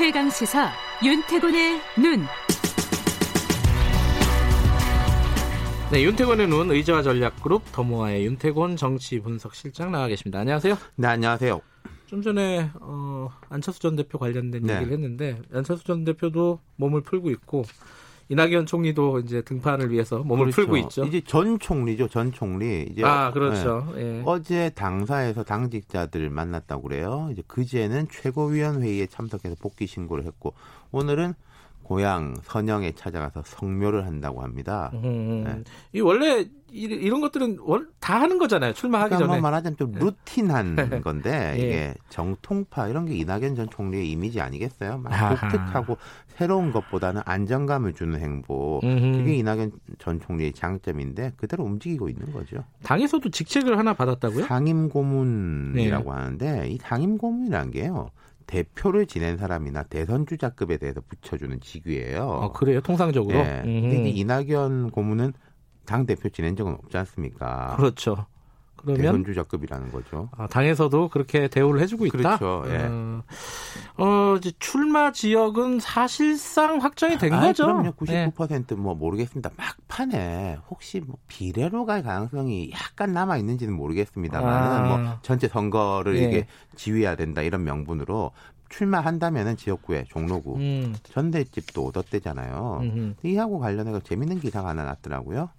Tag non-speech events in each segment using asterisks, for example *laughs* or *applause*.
최강 시사 윤태곤의 눈. 네, 윤태곤의 눈 의자와 전략그룹 더모아의 윤태곤 정치 분석 실장 나와 계십니다. 안녕하세요. 네, 안녕하세요. 좀 전에 어, 안철수 전 대표 관련된 네. 얘기를 했는데 안철수 전 대표도 몸을 풀고 있고 이낙연 총리도 이제 등판을 위해서 몸을 그렇죠. 풀고 있죠. 이제 전 총리죠, 전 총리. 이제 아, 그렇죠. 예. 네. 어제 당사에서 당직자들 만났다고 그래요. 이제 그제는 최고위원회의에 참석해서 복귀 신고를 했고 오늘은 고향 선영에 찾아가서 성묘를 한다고 합니다. 음, 네. 이 원래 이, 이런 것들은 원, 다 하는 거잖아요. 출마하기 그러니까 뭐 전에. 말하자면 좀 루틴한 *laughs* 건데 예. 이게 정통파 이런 게 이낙연 전 총리의 이미지 아니겠어요? 막. 독특하고 새로운 것보다는 안정감을 주는 행보. 음흠. 그게 이낙연 전 총리의 장점인데 그대로 움직이고 있는 거죠. 당에서도 직책을 하나 받았다고요? 상임 고문이라고 네. 하는데 이 상임 고문이란 게요. 대표를 지낸 사람이나 대선 주자급에 대해서 붙여주는 직위예요. 아, 그래요? 통상적으로. 예. 근데 음흠. 이제 이낙연 고문은 당 대표 지낸 적은 없지 않습니까? 그렇죠. 그러면 대선 주자급이라는 거죠. 아, 당에서도 그렇게 대우를 해주고 있다. 그렇죠, 예. 어, 어, 이제 출마 지역은 사실상 확정이 된 아, 거죠. 그럼요. 네. 99%뭐 모르겠습니다. 막판에 혹시 뭐 비례로 갈 가능성이 약간 남아 있는지는 모르겠습니다만은 아. 뭐 전체 선거를 예. 이게 지휘해야 된다 이런 명분으로 출마한다면은 지역구에 종로구 음, 전대집도 얻었대잖아요. 음흠. 이하고 관련해서 재밌는 기사가 하나 났더라고요.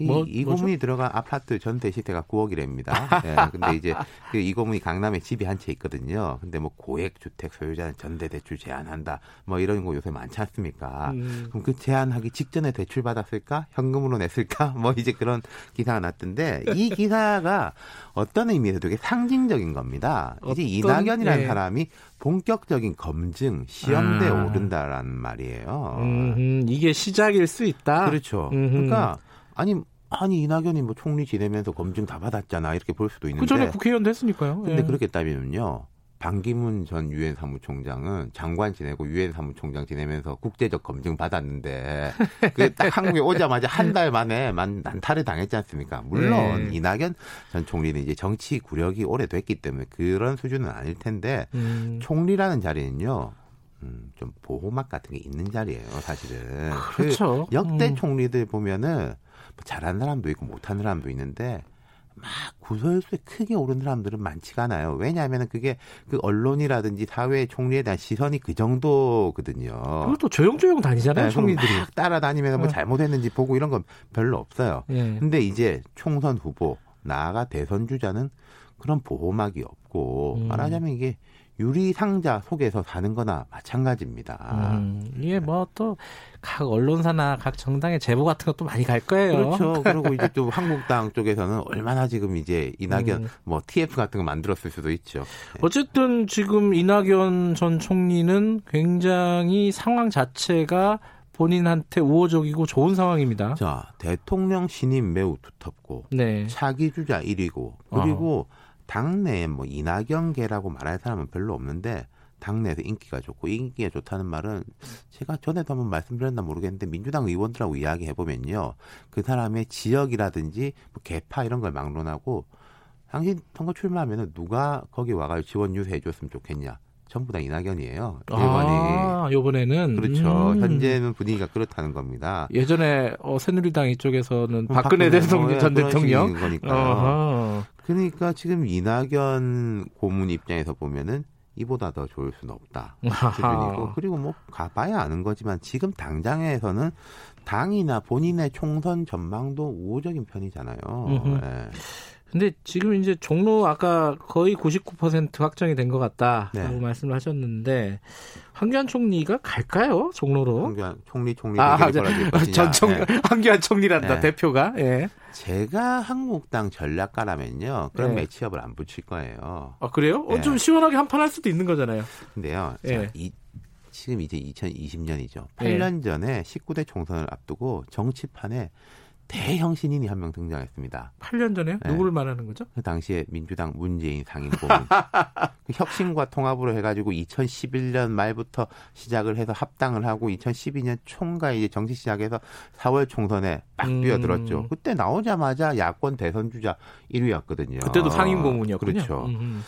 이, 뭐, 이? 고문이 들어간 아파트 전대 시세가 9억이랍니다. 예, 근데 이제 그 이 고문이 강남에 집이 한 채 있거든요. 근데 뭐 고액 주택 소유자는 전대 대출 제한한다. 뭐 이런 거 요새 많지 않습니까? 음. 그럼 그 제한하기 직전에 대출 받았을까? 현금으로 냈을까? *laughs* 뭐 이제 그런 기사가 났던데 이 기사가 어떤 의미에서 되게 상징적인 겁니다. 이제 어떤- 이낙연이라는 예. 사람이 본격적인 검증 시험대에 아. 오른다라는 말이에요. 음흠, 이게 시작일 수 있다. 그렇죠. 음흠. 그러니까 아니 아니 이낙연이 뭐 총리 지내면서 검증 다 받았잖아 이렇게 볼 수도 있는데 그 전에 국회의원도 했으니까요. 근데 예. 그렇게 따지면요. 반기문 전 유엔 사무총장은 장관 지내고 유엔 사무총장 지내면서 국제적 검증 받았는데 *laughs* 그게 딱 한국에 오자마자 한 달 만에 만 난타를 당했지 않습니까? 물론 네. 이낙연 전 총리는 이제 정치 구력이 오래됐기 때문에 그런 수준은 아닐 텐데 음, 총리라는 자리는요. 음, 좀 보호막 같은 게 있는 자리예요, 사실은. 그렇죠. 그 역대 음. 총리들 보면은 뭐 잘하는 사람도 있고 못하는 사람도 있는데 막 구설수에 크게 오른 사람들은 많지가 않아요. 왜냐하면 그게 그 언론이라든지 사회 총리에 대한 시선이 그 정도거든요. 그것도 조용조용 다니잖아요, 네, 총리들이. 막 따라다니면서 뭐 어. 잘못했는지 보고 이런 건 별로 없어요. 예. 근데 이제 총선 후보 나아가 대선 주자는 그런 보호막이 없고 음. 말하자면 이게 유리 상자 속에서 사는 거나 마찬가지입니다. 음, 이게 뭐 또 각 언론사나 각 정당의 제보 같은 것도 많이 갈 거예요. 그렇죠. *laughs* 그리고 이제 또 한국당 쪽에서는 얼마나 지금 이제 이낙연 음. 뭐 TF 같은 거 만들었을 수도 있죠. 네. 어쨌든 지금 이낙연 전 총리는 굉장히 상황 자체가 본인한테 우호적이고 좋은 상황입니다. 자, 대통령 신임 매우 두텁고 네. 차기 주자 1위고 그리고 당내에 뭐 이낙연계라고 말할 사람은 별로 없는데 당내에서 인기가 좋고 인기가 좋다는 말은 제가 전에도 한번 말씀드렸나 모르겠는데 민주당 의원들하고 이야기해 보면요. 그 사람의 지역이라든지 뭐 개파 이런 걸 막론하고 당신 선거 출마하면은 누가 거기 와가지고 지원 유세해 줬으면 좋겠냐 전부 다 이낙연이에요 일반이 아, 요번에는 그렇죠 음. 현재는 분위기가 그렇다는 겁니다. 예전에 어, 새누리당 이쪽에서는 뭐 박근혜 대통령 뭐, 전 대통령. 어허. 그러니까 지금 이낙연 고문 입장에서 보면은 이보다 더 좋을 수는 없다 수준이고 그리고 뭐 가봐야 아는 거지만 지금 당장에서는 당이나 본인의 총선 전망도 우호적인 편이잖아요. 예. 근데 지금 이제 종로 아까 거의 99% 확정이 된 것 같다라고 네. 말씀을 하셨는데 황교안 총리가 갈까요 종로로? 황교안 총리 총리 아, 대결이 저- 벌어질 *laughs* 것이냐. 전 총, 예. *laughs* 황교안 총리란다 네. 대표가. 예. 제가 한국당 전략가라면요 그런 네. 매치업을 안 붙일 거예요. 아 그래요? 어, 네. 좀 시원하게 한 판 할 수도 있는 거잖아요. 근데요, 예. 자, 이, 지금 이제 2020년이죠. 예. 8년 전에 19대 총선을 앞두고 정치판에 대형 신인이 한 명 등장했습니다. 8년 전에요? 네. 누구를 말하는 거죠? 그 당시에 민주당 문재인 상임고문. *laughs* 그 혁신과 통합으로 해가지고 2011년 말부터 시작을 해서 합당을 하고 2012년 총괄 이제 정치 시작해서 4월 총선에 막 음. 뛰어들었죠. 그때 나오자마자 야권 대선 주자 1위였거든요. 그때도 상임 고문이었군요. 그렇죠. 음,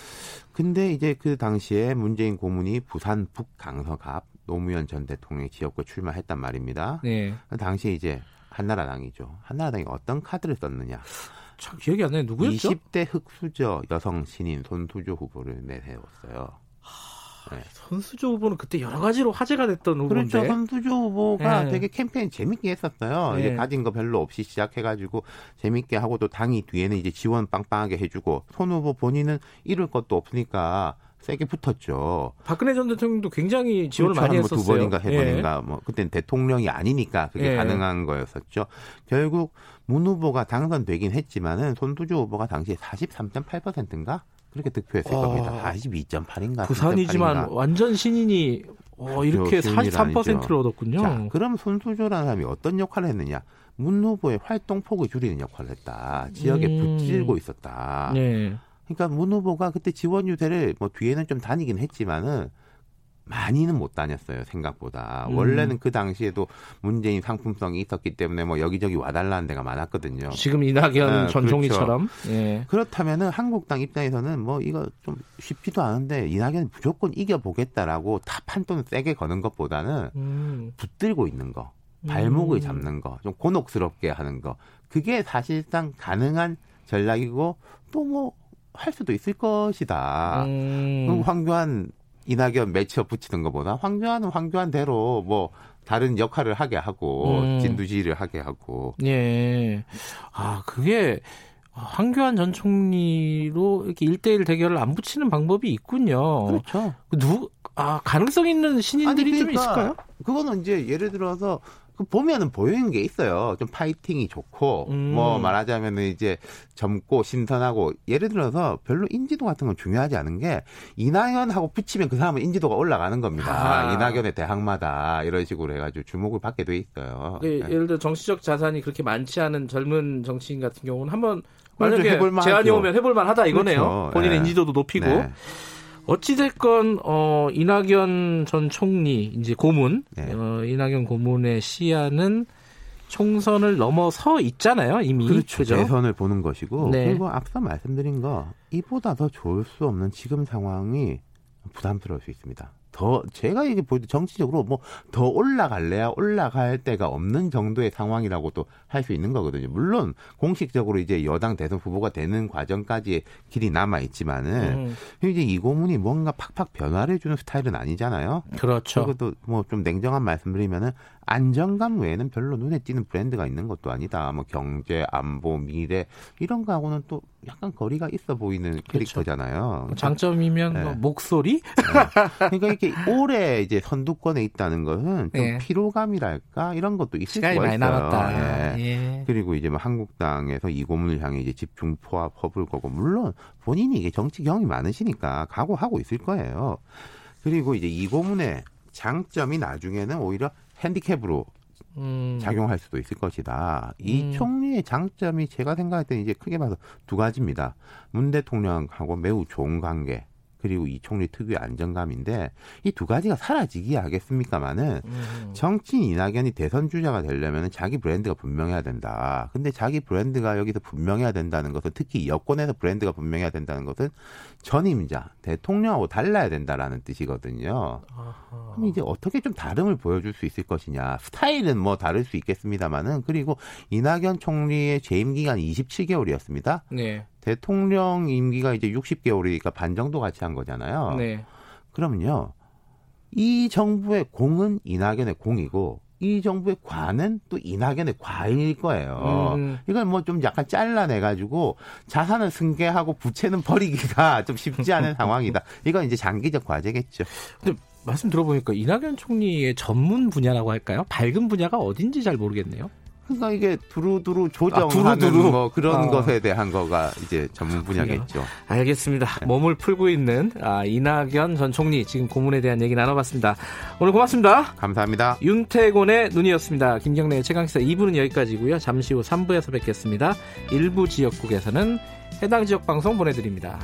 근데 이제 그 당시에 문재인 고문이 부산 북강서갑 노무현 전 대통령의 지역구 출마했단 말입니다. 네. 그 당시에 이제 한나라당이죠. 한나라당이 어떤 카드를 썼느냐. 참 기억이 안 나요. 누구였죠? 20대 흑수저 여성 신인 손수조 후보를 내세웠어요. 네. 손수조 후보는 그때 여러 가지로 화제가 됐던 후보인데. 그렇죠. 손수조 후보가 네. 되게 캠페인 재밌게 했었어요. 네. 이제 가진 거 별로 없이 시작해가지고 재밌게 하고 또 당이 뒤에는 이제 지원 빵빵하게 해주고 손 후보 본인은 잃을 것도 없으니까 세게 붙었죠. 박근혜 전 대통령도 굉장히 지원을 그렇죠. 많이 한번 했었어요. 두 번인가 세 예. 번인가 뭐 그때는 대통령이 아니니까 그게 예. 가능한 거였었죠. 결국 문 후보가 당선되긴 했지만은 손수조 후보가 당시에 43.8%인가 그렇게 득표했을 어. 겁니다. 42.8인가 부산이지만 완전 신인이 어, 이렇게 그렇죠. 신인이 43%를 아니죠. 얻었군요. 자, 그럼 손수조라는 사람이 어떤 역할을 했느냐? 문 후보의 활동폭을 줄이는 역할을 했다. 지역에 음. 붙들고 있었다. 네. 그러니까 문 후보가 그때 지원 유세를 뭐 뒤에는 좀 다니긴 했지만은 많이는 못 다녔어요 생각보다 음. 원래는 그 당시에도 문재인 상품성이 있었기 때문에 뭐 여기저기 와달라는 데가 많았거든요. 지금 이낙연 네, 전 그렇죠. 총리처럼. 예. 그렇다면은 한국당 입장에서는 뭐 이거 좀 쉽지도 않은데 이낙연 무조건 이겨 보겠다라고 탑한돈 세게 거는 것보다는 음. 붙들고 있는 거, 발목을 음. 잡는 거, 좀 곤혹스럽게 하는 거, 그게 사실상 가능한 전략이고 또 뭐 할 수도 있을 것이다. 음. 그럼 황교안 이낙연 매치업 붙이는 것보다 황교안은 황교안대로 뭐 다른 역할을 하게 하고 음. 진두지휘를 하게 하고 예. 아, 그게 황교안 전 총리로 이렇게 1대1 대결을 안 붙이는 방법이 있군요. 그렇죠. 누, 아, 가능성 있는 신인들이 아니, 좀 그러니까 있을까요? 그거는 이제 예를 들어서 그 보면은 보이는 게 있어요. 좀 파이팅이 좋고 음. 뭐 말하자면은 이제 젊고 신선하고 예를 들어서 별로 인지도 같은 건 중요하지 않은 게 이낙연하고 붙이면 그 사람은 인지도가 올라가는 겁니다. 아. 이낙연의 대항마다 이런 식으로 해가지고 주목을 받게 돼 있어요. 그 네. 예를 들어 정치적 자산이 그렇게 많지 않은 젊은 정치인 같은 경우는 한번 만약에 제안이. 오면 해볼 만 하다 이거네요. 그렇죠. 본인의 네. 인지도도 높이고 네. 어찌됐건 어 이낙연 전 총리 이제 고문 네. 어, 이낙연 고문의 시야는 총선을 넘어서 있잖아요 이미 그렇죠. 그죠? 대선을 보는 것이고 네. 그리고 앞서 말씀드린 거 이보다 더 좋을 수 없는 지금 상황이 부담스러울 수 있습니다. 더 제가 이게 볼때 정치적으로 뭐 더 올라갈래야 올라갈 데가 없는 정도의 상황이라고도 할수 있는 거거든요. 물론 공식적으로 이제 여당 대선 후보가 되는 과정까지의 길이 남아 있지만은 음, 이제 이 고문이 뭔가 팍팍 변화를 주는 스타일은 아니잖아요. 그렇죠. 그것도 뭐 좀 냉정한 말씀드리면은 안정감 외에는 별로 눈에 띄는 브랜드가 있는 것도 아니다. 뭐 경제, 안보, 미래 이런 거하고는 또 약간 거리가 있어 보이는 캐릭터잖아요. 뭐 장점이면 네. 뭐 목소리 그러니까 이렇게 오래 이제 선두권에 있다는 것은 좀 네. 피로감이랄까 이런 것도 있을 시간이 수가 많이. 남았다. 예. 예. 그리고 이제 뭐 한국당에서 이 고문을 향해 이제 집중 포합 허블 거고 물론 본인이 이게 정치 경험이 많으시니까 각오하고 있을 거예요. 그리고 이제 이 고문의 장점이 나중에는 오히려 핸디캡으로 음, 작용할 수도 있을 것이다. 이 음. 총리의 장점이 제가 생각할 때는 이제 크게 봐서 두 가지입니다. 문 대통령하고 매우 좋은 관계. 그리고 이 총리 특유의 안정감인데 이 두 가지가 사라지기 하겠습니까마는 음. 정치인 이낙연이 대선 주자가 되려면 자기 브랜드가 분명해야 된다. 근데 자기 브랜드가 여기서 분명해야 된다는 것은 특히 여권에서 브랜드가 분명해야 된다는 것은 전임자 대통령하고 달라야 된다라는 뜻이거든요. 아하. 그럼 이제 어떻게 좀 다름을 보여줄 수 있을 것이냐. 스타일은 뭐 다를 수 있겠습니다만은 그리고 이낙연 총리의 재임 기간이 27개월이었습니다. 네, 대통령 임기가 이제 60개월이니까 반 정도 같이 한 거잖아요. 네. 그러면요. 이 정부의 공은 이낙연의 공이고 이 정부의 과는 또 이낙연의 과일 거예요. 음. 이걸 뭐 좀 약간 잘라내 가지고 자산을 승계하고 부채는 버리기가 *laughs* 좀 쉽지 않은 상황이다. 이건 이제 장기적 과제겠죠. 근데 말씀 들어보니까 이낙연 총리의 전문 분야라고 할까요? 밝은 분야가 어딘지 잘 모르겠네요. 그러니까 이게 두루두루 조정하는 아, 두루두루. 뭐 그런 아. 것에 대한 거가 이제 전문 분야겠죠. 알겠습니다. 몸을 풀고 있는 아, 이낙연 전 총리 지금 고문에 대한 얘기 나눠봤습니다. 오늘 고맙습니다. 감사합니다. 윤태곤의 눈이었습니다. 김경래의 최강시사 2부는 여기까지고요. 잠시 후 3부에서 뵙겠습니다. 일부 지역국에서는 해당 지역 방송 보내드립니다.